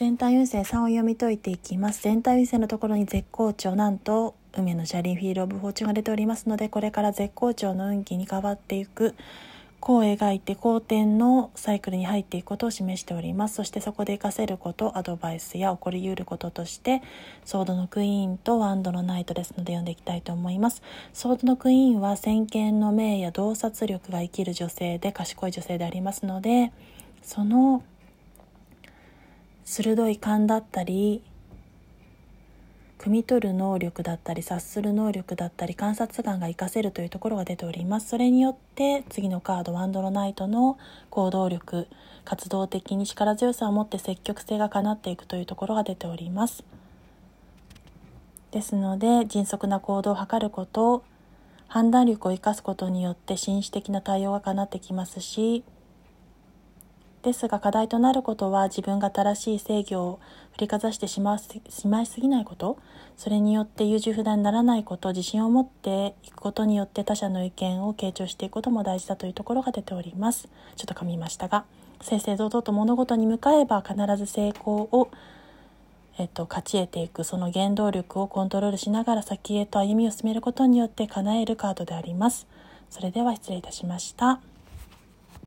全体運勢3を読み解いていきます。全体運勢のところに絶好調。なんと運命の車輪 Wheel of Fortune が出ておりますのでこれから絶好調の運気に変わっていく弧を描いて好転のサイクルに入っていくことを示しております。そしてそこで活かせることアドバイスや起こりうることとしてソードのクイーンとワンドのナイトですので読んでいきたいと思います。ソードのクイーンは先見の明や洞察力が生きる女性で賢い女性でありますのでその鋭い勘だったり汲み取る能力だったり察する能力だったり観察眼が活かせるというところが出ております。それによって次のカードワンドロナイトの行動力活動的に力強さを持って積極性がかなっていくというところが出ております。ですので迅速な行動を図ること判断力を生かすことによって紳士的な対応がかなってきますしですが課題となることは自分が正しい制御を振りかざしてしましまいすぎないことそれによって優柔不断にならないこと自信を持っていくことによって他者の意見を傾聴していくことも大事だというところが出ておりますちょっと噛みましたが正々堂々と物事に向かえば必ず成功をえっと、勝ち得ていくその原動力をコントロールしながら先へと歩みを進めることによって叶えるカードであります。それでは失礼いたしました。